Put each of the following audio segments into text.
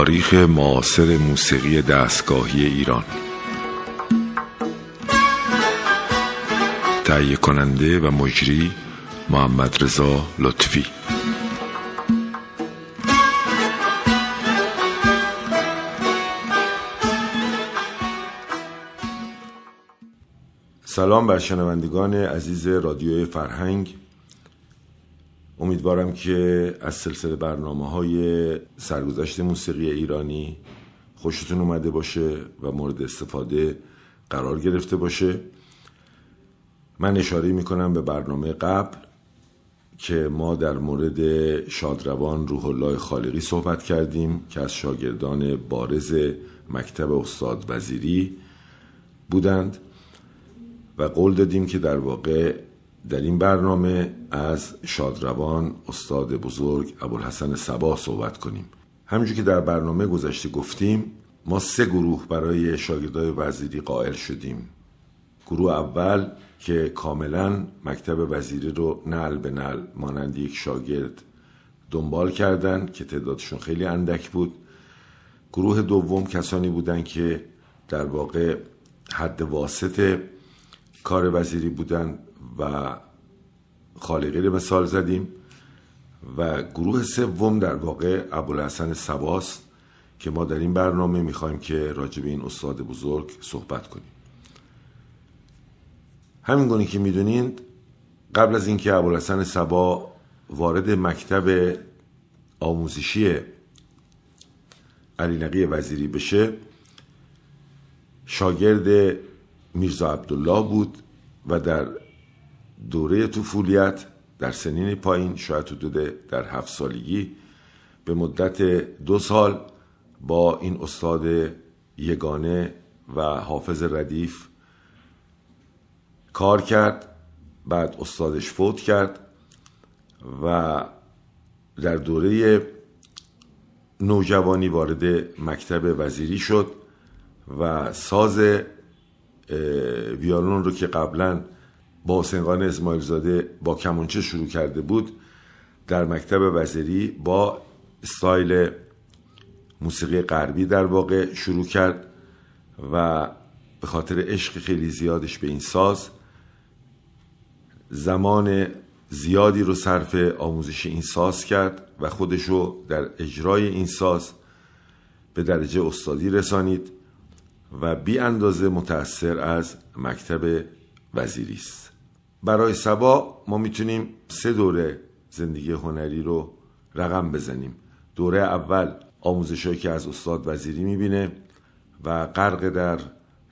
تاریخ معاصر موسیقی دستگاهی ایران. تهیه کننده و مجری محمد رضا لطفی. سلام بر شنوندگان عزیز رادیوی فرهنگ. امیدوارم که از سلسله برنامه های سرگذشت موسیقی ایرانی خوشتون اومده باشه و مورد استفاده قرار گرفته باشه. من اشاره می‌کنم به برنامه قبل که ما در مورد شادروان روح الله خالقی صحبت کردیم که از شاگردان بارز مکتب استاد وزیری بودند و قول دادیم که در واقع در این برنامه از شادروان استاد بزرگ ابوالحسن سبا صحبت کنیم. همینجور که در برنامه گذشته گفتیم ما سه گروه برای شاگردای وزیری قائل شدیم. گروه اول که کاملا مکتب وزیری رو نل به نل مانند یک شاگرد دنبال کردن که تعدادشون خیلی اندک بود. گروه دوم کسانی بودند که در واقع حد واسط کار وزیری بودن و خالقی رو مثال زدیم و گروه سوم در واقع ابوالحسن سباست که ما در این برنامه می‌خوایم که راجب این استاد بزرگ صحبت کنیم. همین گونه که می‌دونید قبل از اینکه ابوالحسن سبا وارد مکتب آموزشی علی نقی وزیری بشه شاگرد میرزا عبدالله بود و در دوره طفولیت در سنین پایین شاید حدود در هفت سالگی به مدت دو سال با این استاد یگانه و حافظ ردیف کار کرد بعد استادش فوت کرد و در دوره نوجوانی وارد مکتب وزیری شد و ساز ویالون رو که قبلا با حسین اسماعیل زاده با کمانچه شروع کرده بود در مکتب وزیری با استایل موسیقی غربی در واقع شروع کرد و به خاطر عشق خیلی زیادش به این ساز زمان زیادی رو صرف آموزش این ساز کرد و خودش رو در اجرای این ساز به درجه استادی رسانید. و بی اندازه متأثر از مکتب وزیری است. برای سبا ما می‌تونیم سه دوره زندگی هنری رو رقم بزنیم. دوره اول آموزش که از استاد وزیری می‌بینه و غرق در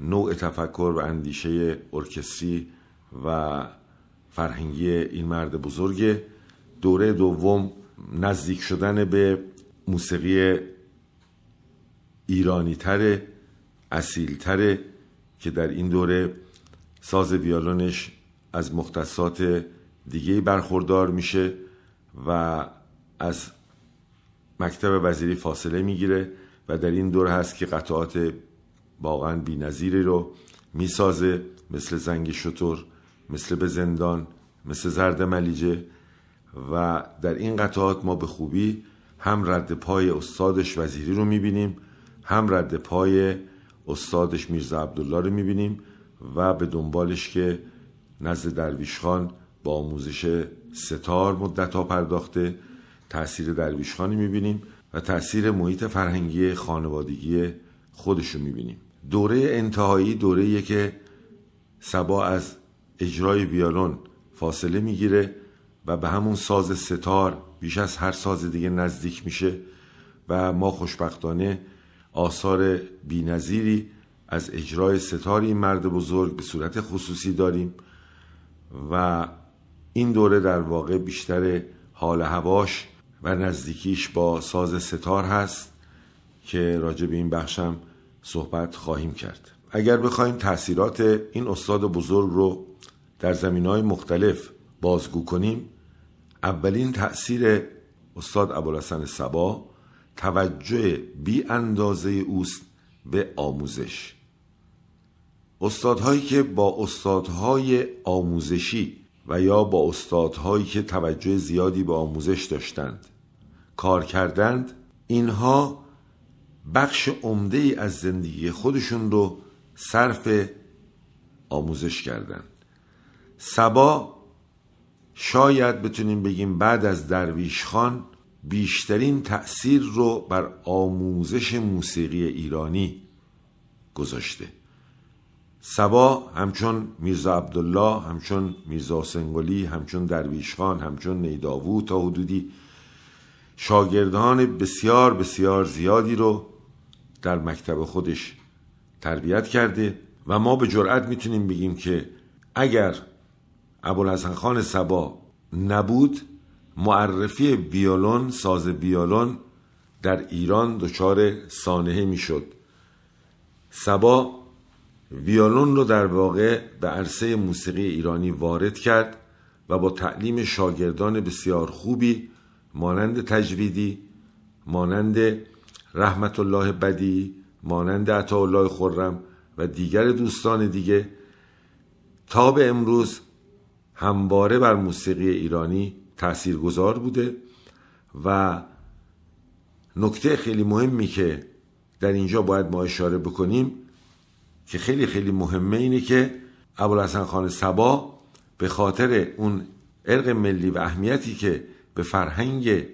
نوع تفکر و اندیشه ارکستری و فرهنگی این مرد بزرگ. دوره دوم نزدیک شدن به موسیقی ایرانی تره. اصیل تره که در این دوره ساز ویالونش از مختصات دیگه برخوردار میشه و از مکتب وزیری فاصله می‌گیره و در این دوره هست که قطعات واقعا بی رو می‌سازه مثل زنگ شطور مثل به زندان مثل زرد ملیجه و در این قطعات ما به خوبی هم رد پای استادش وزیری رو می‌بینیم هم رد پای استادش میرزا عبدالله رو می‌بینیم و به دنبالش که نزد درویش خان با آموزش ستار مدت ها پرداخته تاثیر درویش خانی می‌بینیم و تاثیر محیط فرهنگی خانوادگی خودش رو می‌بینیم. دوره انتهایی دوره که سبا از اجرای ویالون فاصله می‌گیره و به همون ساز ستار بیش از هر ساز دیگه نزدیک میشه و ما خوشبختانه آثار بینظیری از اجرای ستار این مرد بزرگ به صورت خصوصی داریم و این دوره در واقع بیشتر حال هواش و نزدیکیش با ساز ستار هست که راجع به این بخشم صحبت خواهیم کرد. اگر بخوایم تاثیرات این استاد بزرگ رو در زمین های مختلف بازگو کنیم اولین تأثیر استاد ابوالحسن سبا توجه بی اندازه اوست به آموزش. استادهایی که با استادهای آموزشی و یا با استادهایی که توجه زیادی به آموزش داشتند کار کردند اینها بخش عمده ای از زندگی خودشون رو صرف آموزش کردند. سبا شاید بتونیم بگیم بعد از درویش خان بیشترین تأثیر رو بر آموزش موسیقی ایرانی گذاشته. سبا همچون میرزا عبدالله همچون میرزا سنگلی همچون درویش خان همچون نیداوو تا حدودی شاگردان بسیار بسیار زیادی رو در مکتب خودش تربیت کرده و ما به جرأت می‌تونیم بگیم که اگر ابوالحسن خان سبا نبود معرفی ویولون ساز ویولون در ایران دچار سانحه می‌شد. سبا ویولون رو در واقع به عرصه موسیقی ایرانی وارد کرد و با تعلیم شاگردان بسیار خوبی مانند تجویدی مانند رحمت الله بدی مانند الله خرم و دیگر دوستان دیگه تا به امروز همواره بر موسیقی ایرانی گذار بوده و نکته خیلی مهمی که در اینجا باید ما اشاره بکنیم که خیلی خیلی مهمه اینه که ابوالحسن خان سبا به خاطر اون ارق ملی و اهمیتی که به فرهنگ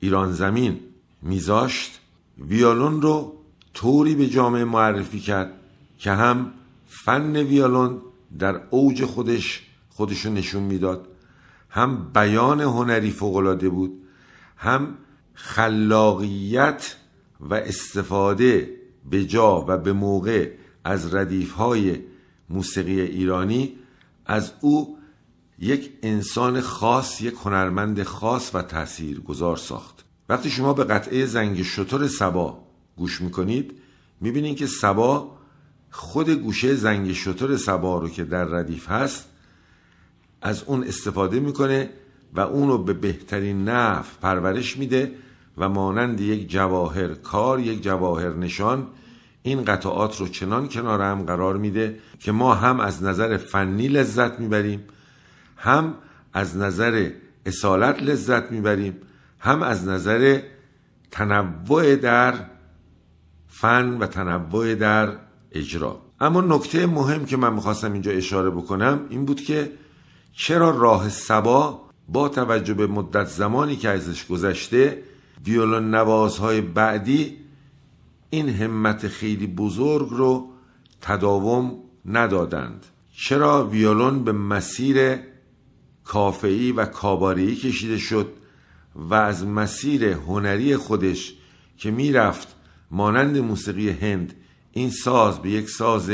ایران زمین میذاشت ویالون رو طوری به جامعه معرفی کرد که هم فن ویالون در اوج خودش خودشو نشون می‌داد. هم بیان هنری فوقالعاده بود هم خلاقیت و استفاده به جا و به موقع از ردیف های موسیقی ایرانی از او یک انسان خاص یک هنرمند خاص و تأثیر گذار ساخت. وقتی شما به قطعه زنگ شطور سبا گوش می‌کنید می‌بینید که سبا خود گوشه زنگ شطور سبا رو که در ردیف هست از اون استفاده می‌کنه و اون رو به بهترین نف پرورش میده و مانند یک جواهر کار یک جواهر نشان این قطعات رو چنان کنار هم قرار میده که ما هم از نظر فنی لذت می‌بریم هم از نظر اصالت لذت می‌بریم هم از نظر تنوع در فن و تنوع در اجرا. اما نکته مهم که من می‌خواستم اینجا اشاره بکنم این بود که چرا راه سبا با توجه به مدت زمانی که ازش گذشته ویولون نوازهای بعدی این همت خیلی بزرگ رو تداوم ندادند؟ چرا ویولون به مسیر کافهی و کاباری کشیده شد و از مسیر هنری خودش که می‌رفت مانند موسیقی هند این ساز به یک ساز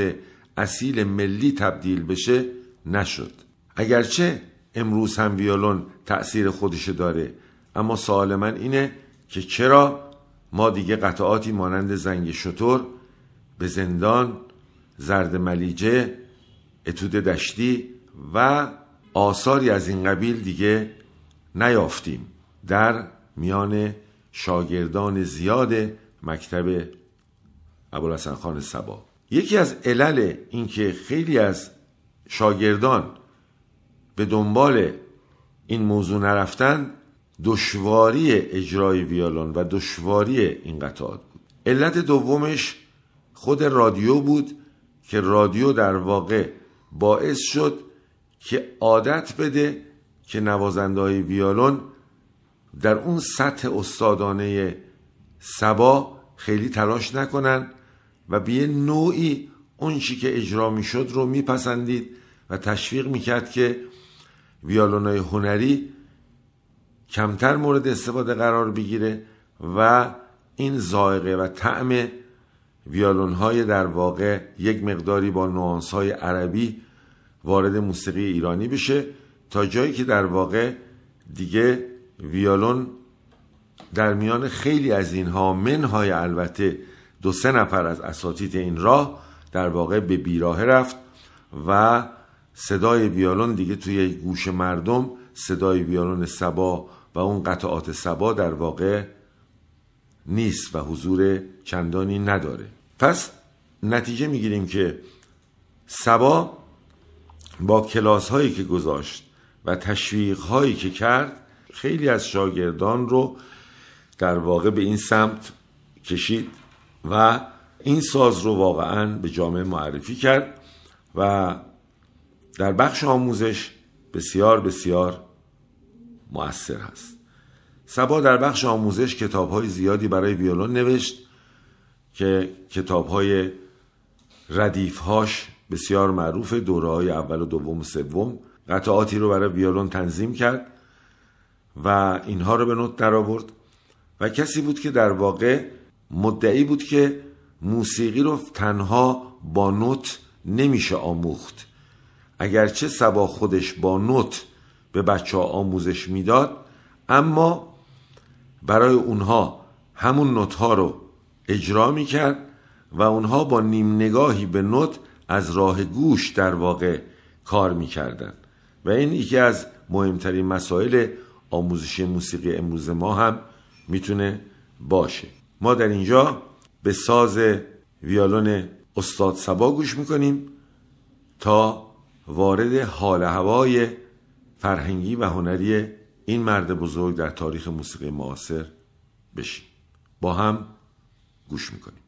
اصیل ملی تبدیل بشه نشد؟ اگرچه امروز هم ویولون تأثیر خودش داره اما سوال من اینه که چرا ما دیگه قطعاتی مانند زنگ شطور به زندان زرد ملیجه اتود دشتی و آثاری از این قبیل دیگه نیافتیم در میان شاگردان زیاد مکتب ابوالحسن خان سبا. یکی از علل اینکه خیلی از شاگردان به دنبال این موضوع نرفتن دشواری اجرای ویالون و دشواری این قطعات بود. علت دومش خود رادیو بود که رادیو در واقع باعث شد که عادت بده که نوازنده های ویالون در اون سطح استادانه سبا خیلی تلاش نکنن و به نوعی اون چی که اجرا می‌شد رو میپسندید و تشویق می‌کرد که ویالونای هنری کمتر مورد استفاده قرار بگیره و این زائقه و طعم ویالون های در واقع یک مقداری با نوانس های عربی وارد موسیقی ایرانی بشه تا جایی که در واقع دیگه ویالون در میان خیلی از اینها منهای البته دو سه نفر از اساتید این راه در واقع به بیراه رفت و صدای ویالون دیگه توی گوش مردم صدای ویالون سبا و اون قطعات سبا در واقع نیست و حضور چندانی نداره. پس نتیجه می‌گیریم که سبا با کلاس هایی که گذاشت و تشویق هایی که کرد خیلی از شاگردان رو در واقع به این سمت کشید و این ساز رو واقعا به جامعه معرفی کرد و در بخش آموزش بسیار بسیار مؤثر هست. سبا در بخش آموزش کتاب های زیادی برای ویولون نوشت که کتاب های ردیف هاش بسیار معروف. دوره های اول و دوم و سوم قطعاتی رو برای ویولون تنظیم کرد و اینها رو به نوت در آورد و کسی بود که در واقع مدعی بود که موسیقی رو تنها با نوت نمیشه آموخت. اگرچه سبا خودش با نوت به بچه ها آموزش می‌داد اما برای اونها همون نوت ها رو اجرا می‌کرد و اونها با نیم نگاهی به نوت از راه گوش در واقع کار می‌کردن. و این یکی از مهمترین مسائل آموزشی موسیقی امروز ما هم می‌تونه باشه. ما در اینجا به ساز ویالون استاد سبا گوش می‌کنیم تا وارد حال هوای فرهنگی و هنری این مرد بزرگ در تاریخ موسیقی معاصر بشیم. با هم گوش می‌کنیم.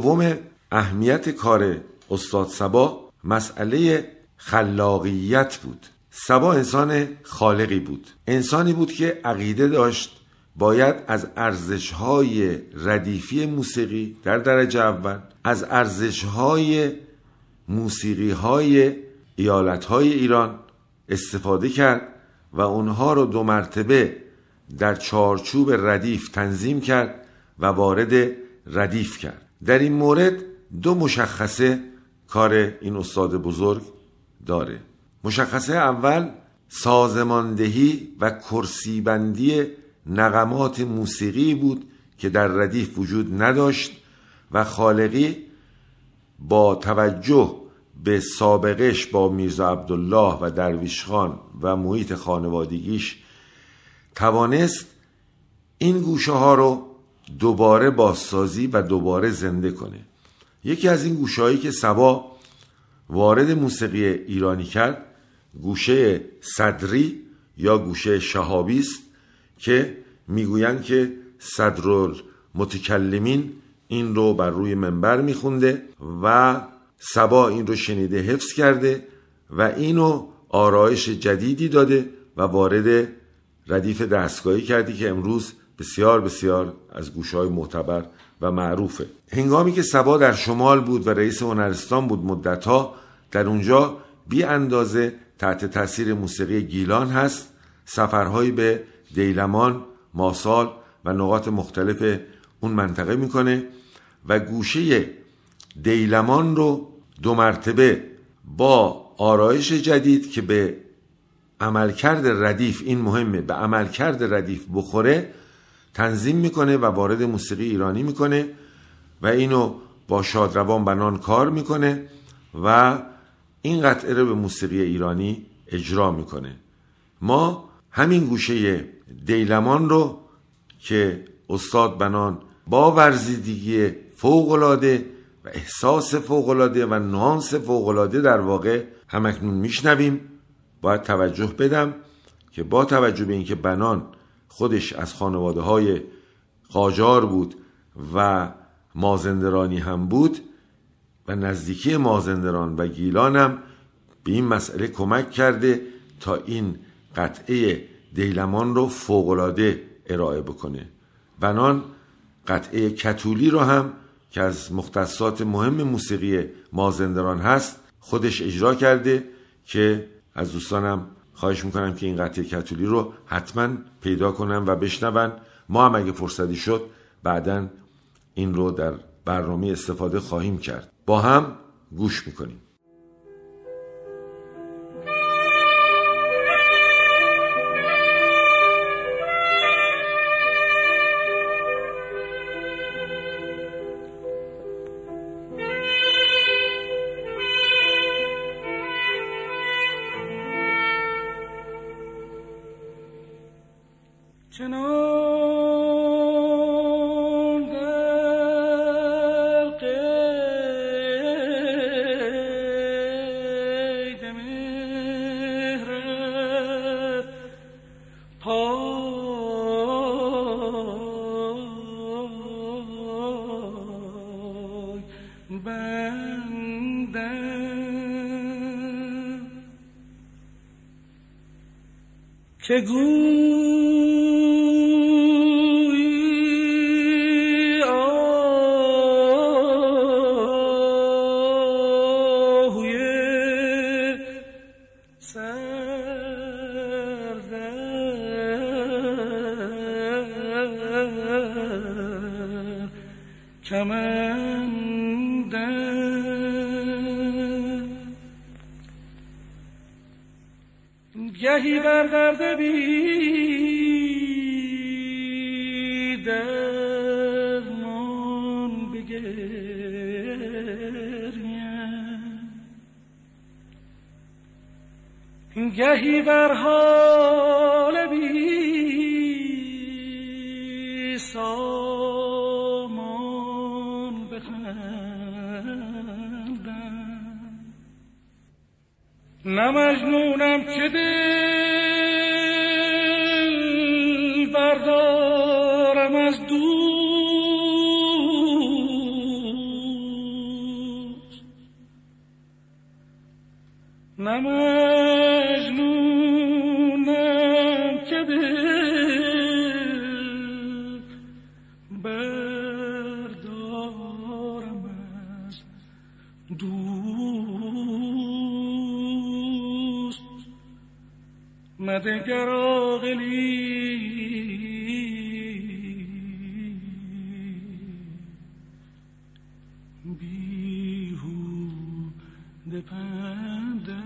دوم اهمیت کار استاد سبا مسئله خلاقیت بود. سبا انسان خالقی بود. انسانی بود که عقیده داشت باید از ارزشهای ردیفی موسیقی در درجه اول از ارزشهای موسیقی های ایالت های ایران استفاده کرد و اونها رو دو مرتبه در چارچوب ردیف تنظیم کرد و وارد ردیف کرد. در این مورد دو مشخصه کار این استاد بزرگ داره. مشخصه اول سازماندهی و کرسیبندی نقمات موسیقی بود که در ردیف وجود نداشت و خالقی با توجه به سابقش با میرزا عبدالله و درویش خان و محیط خانوادگیش توانست این گوشه ها رو دوباره بازسازی و دوباره زنده کنه. یکی از این گوشهایی که سبا وارد موسیقی ایرانی کرد گوشه صدری یا گوشه شهابی است که می‌گویند که صدرال متکلمین این رو بر روی منبر میخونده و سبا این رو شنیده حفظ کرده و اینو آرایش جدیدی داده و وارد ردیف دستگاهی کردی که امروز بسیار بسیار از های معتبر و معروفه. هنگامی که سبا در شمال بود و رئیس هنرستان بود مدتها در اونجا بی اندازه تحت تاثیر موسیقی گیلان هست. سفرهایی به دیلمان ماسال و نقاط مختلف اون منطقه می‌کنه و گوشه دیلمان رو دو مرتبه با آرایش جدید که به عملکرد ردیف این مهمه به عملکرد ردیف بخوره تنظیم می‌کنه و وارد موسیقی ایرانی می‌کنه و اینو با شادروان بنان کار می‌کنه و این قطعه رو به موسیقی ایرانی اجرا می‌کنه. ما همین گوشه دیلمان رو که استاد بنان با ورزیدگی فوقلاده و احساس فوقلاده و نانس فوقلاده در واقع همکنون میشنویم. باید توجه بدم که با توجه به اینکه بنان خودش از خانواده های قاجار بود و مازندرانی هم بود و نزدیکی مازندران و گیلان هم به این مسئله کمک کرده تا این قطعه دیلمان رو فوقلاده ارائه بکنه. بنان قطعه کتولی رو هم که از مختصات مهم موسیقی مازندران هست خودش اجرا کرده که از دوستانم خواهش می‌کنم که این قطعه کتولی رو حتما پیدا کنم و بشنون. ما هم اگه فرصتی شد بعدا این رو در برنامه استفاده خواهیم کرد. با هم گوش می‌کنیم. که گویی گهی بر حال بی سامان بخندم. نه که دل بردارم از دوست. نه مدگر آقلی بیهوده پندم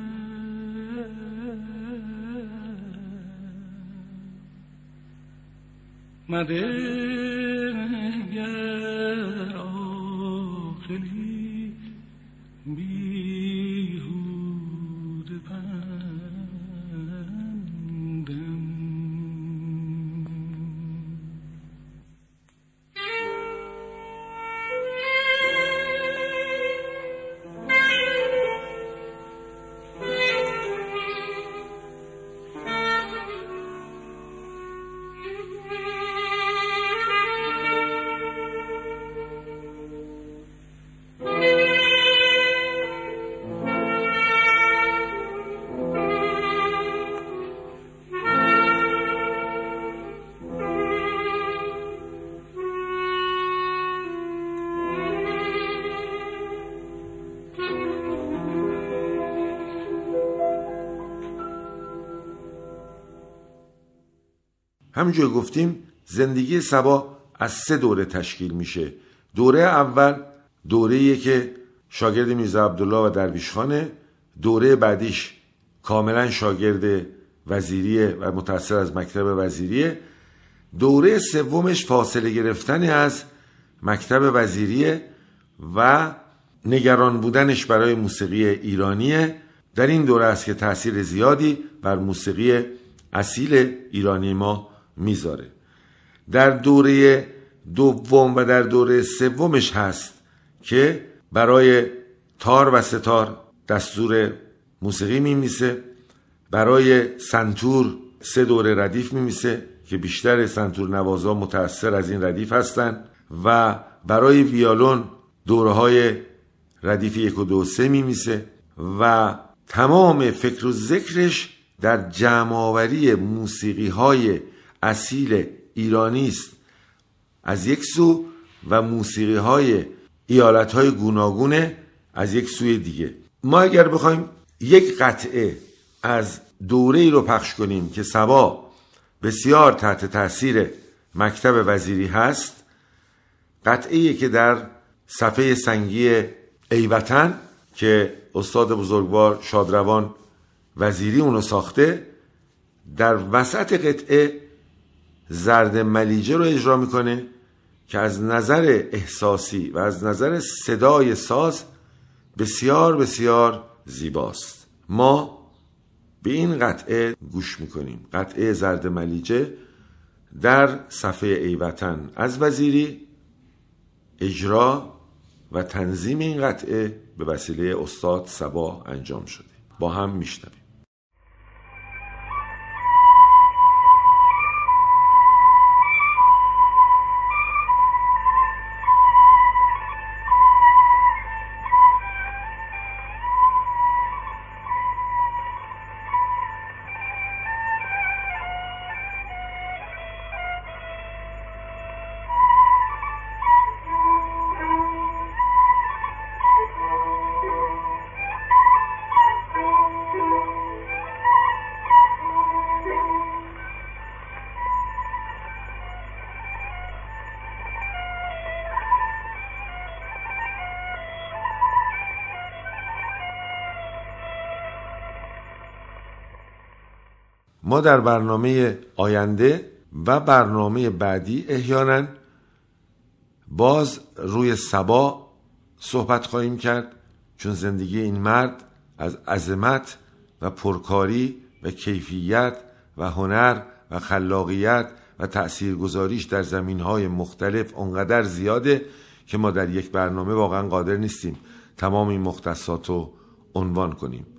مدگر آقلی همونجور گفتیم زندگی سبا از سه دوره تشکیل میشه. دوره اول دوره که شاگرد میرزا عبدالله و درویش خانه. دوره بعدیش کاملا شاگرد وزیریه و متأثر از مکتب وزیریه. دوره سومش فاصله گرفتن از مکتب وزیریه و نگران بودنش برای موسیقی ایرانیه. در این دوره است که تاثیر زیادی بر موسیقی اصیل ایرانی ما می‌ذاره. در دوره دوم و در دوره سومش هست که برای تار و ستار دستور موسیقی میمیسه برای سنتور سه دوره ردیف میمیسه که بیشتر سنتور نوازا متأثر از این ردیف هستند و برای ویالون دوره های ردیف یک و دو سه میمیسه و تمام فکر و ذکرش در جمعآوری موسیقی های اصیل ایرانی است. از یک سو و موسیقی های ایالت های گوناگونه از یک سوی دیگه. ما اگر بخوایم یک قطعه از دوره ای رو پخش کنیم که سبا بسیار تحت تاثیر مکتب وزیری هست قطعه که در صفحه سنگی ایوطن که استاد بزرگوار شادروان وزیری اونو ساخته در وسط قطعه زرد ملیجه رو اجرا می‌کنه که از نظر احساسی و از نظر صدای ساز بسیار بسیار زیباست. ما به این قطعه گوش می‌کنیم. قطعه زرد ملیجه در صفحه ایوطن از وزیری اجرا و تنظیم این قطعه به وسیله استاد سبا انجام شده. با هم میشنویم. ما در برنامه آینده و برنامه بعدی احیانا باز روی سبا صحبت خواهیم کرد چون زندگی این مرد از عظمت و پرکاری و کیفیت و هنر و خلاقیت و تأثیرگذاریش در زمین های مختلف اونقدر زیاده که ما در یک برنامه واقعا قادر نیستیم تمام این مختصات رو عنوان کنیم.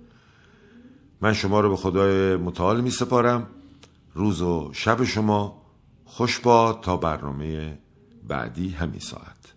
من شما رو به خدای متعال می سپارم روز و شب شما خوش باد تا برنامه بعدی همین ساعت.